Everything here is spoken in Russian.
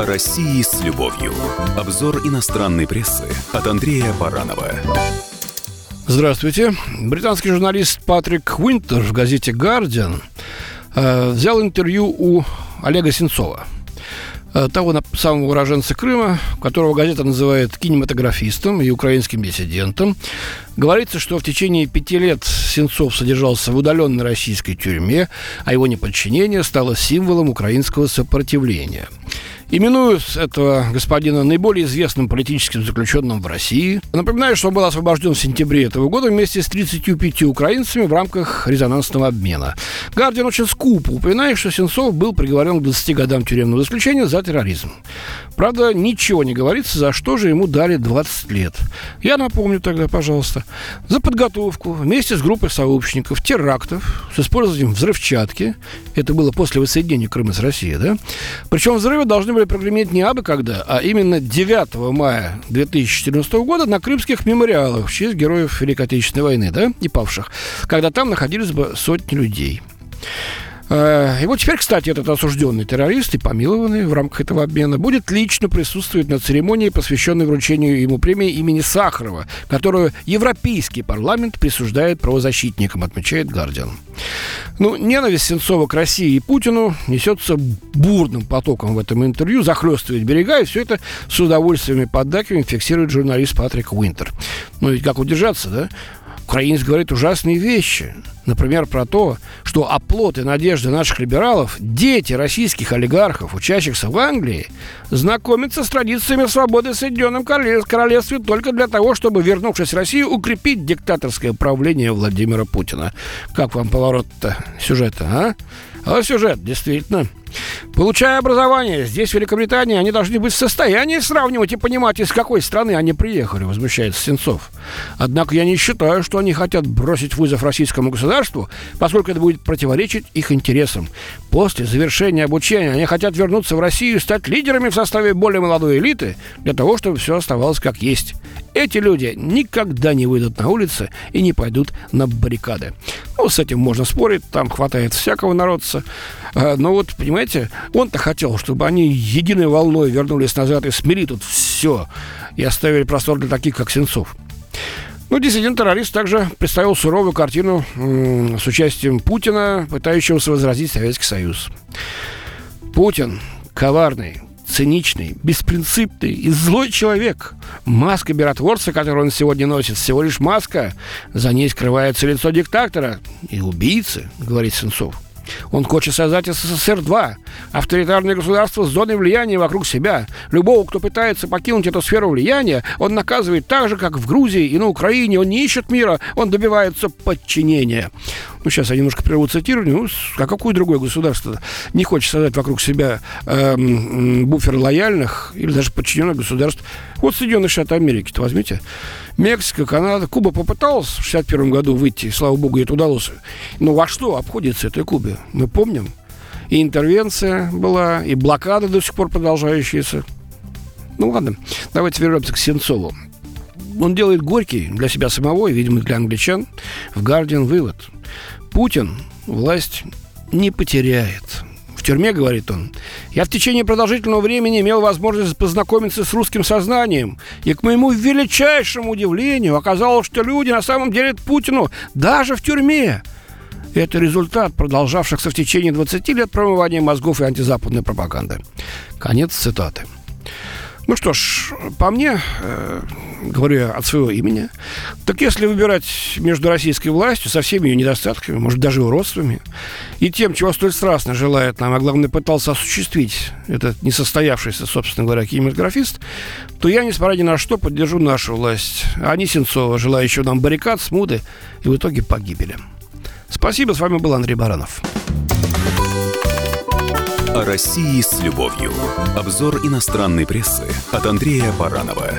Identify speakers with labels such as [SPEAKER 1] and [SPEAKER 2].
[SPEAKER 1] О России с любовью. Обзор иностранной прессы от Андрея Баранова.
[SPEAKER 2] Здравствуйте. Британский журналист Патрик Уинтер в газете «Гардиан» э, взял интервью у Олега Сенцова – Э, того самого уроженца Крыма, которого газета называет кинематографистом и украинским диссидентом. Говорится, что в течение пяти лет Сенцов содержался в удаленной российской тюрьме, а его неподчинение стало символом украинского сопротивления – Именуют этого господина наиболее известным политическим заключенным в России. Напоминаю, что он был освобожден в сентябре этого года вместе с 35 украинцами в рамках резонансного обмена. Гардиан очень скупо упоминает, что Сенцов был приговорен к 20 годам тюремного заключения за терроризм. Правда, ничего не говорится, за что же ему дали 20 лет. Я напомню тогда, пожалуйста, за подготовку вместе с группой сообщников терактов с использованием взрывчатки. Это было после воссоединения Крыма с Россией, да? Причем взрывы должны были были прогреметь не абы когда, а именно 9 мая 2014 года на крымских мемориалах в честь героев Великой Отечественной войны, да, и павших, когда там находились бы сотни людей. Э, и вот теперь, кстати, этот осужденный террорист и помилованный в рамках этого обмена будет лично присутствовать на церемонии, посвященной вручению ему премии имени Сахарова, которую Европейский парламент присуждает правозащитникам, отмечает Гардиан. Ну, ненависть Сенцова к России и Путину несется бурным потоком в этом интервью, захлестывает берега, и все это с удовольствием и поддакиванием фиксирует журналист Патрик Уинтер. Ну, ведь как удержаться, да? Украинец говорит ужасные вещи. Например, про то, что оплот и надежды наших либералов, дети российских олигархов, учащихся в Англии, знакомятся с традициями свободы в Соединенном Королевстве только для того, чтобы, вернувшись в Россию, укрепить диктаторское правление Владимира Путина. Как вам поворот-то сюжета, а? А сюжет, действительно. Получая образование здесь, в Великобритании, они должны быть в состоянии сравнивать и понимать, из какой страны они приехали, возмущается Сенцов. Однако я не считаю, что они хотят бросить вызов российскому государству, поскольку это будет противоречить их интересам. После завершения обучения они хотят вернуться в Россию и стать лидерами в составе более молодой элиты, для того, чтобы все оставалось как есть. Эти люди никогда не выйдут на улицы и не пойдут на баррикады. Ну, с этим можно спорить, там хватает всякого народца. А, но вот, понимаете, он-то хотел, чтобы они единой волной вернулись назад и смели тут все, и оставили простор для таких, как Сенцов. Ну, диссидент-террорист также представил суровую картину с участием Путина, пытающегося возразить Советский Союз. Путин коварный, циничный, беспринципный и злой человек. Маска миротворца, которую он сегодня носит, всего лишь маска. За ней скрывается лицо диктатора и убийцы, говорит Сенцов. Он хочет создать СССР-2, авторитарное государство с зоной влияния вокруг себя. Любого, кто пытается покинуть эту сферу влияния, он наказывает так же, как в Грузии и на Украине. Он не ищет мира, он добивается подчинения. Ну, сейчас я немножко прерву цитирование. Ну, а какое другое государство не хочет создать вокруг себя эм, буфер лояльных или даже подчиненных государств? Вот Соединенные Штаты Америки-то возьмите. Мексика, Канада. Куба попыталась в 61 году выйти, слава богу, это удалось. Но во что обходится этой Кубе? Мы помним. И интервенция была, и блокада до сих пор продолжающаяся. Ну ладно, давайте вернемся к Сенцову. Он делает горький для себя самого и, видимо, для англичан в «Гардиан» вывод. Путин власть не потеряет. В тюрьме, говорит он, я в течение продолжительного времени имел возможность познакомиться с русским сознанием. И к моему величайшему удивлению оказалось, что люди на самом деле Путину даже в тюрьме. Это результат продолжавшихся в течение 20 лет промывания мозгов и антизападной пропаганды. Конец цитаты. Ну что ж, по мне, э, говорю я от своего имени, так если выбирать между российской властью со всеми ее недостатками, может, даже уродствами, и тем, чего столь страстно желает нам, а главное, пытался осуществить этот несостоявшийся, собственно говоря, кинематографист, то я, несмотря ни на что, поддержу нашу власть, а не Сенцова, желающего нам баррикад, смуды и в итоге погибели. Спасибо, с вами был Андрей Баранов.
[SPEAKER 1] О России с любовью. Обзор иностранной прессы от Андрея Баранова.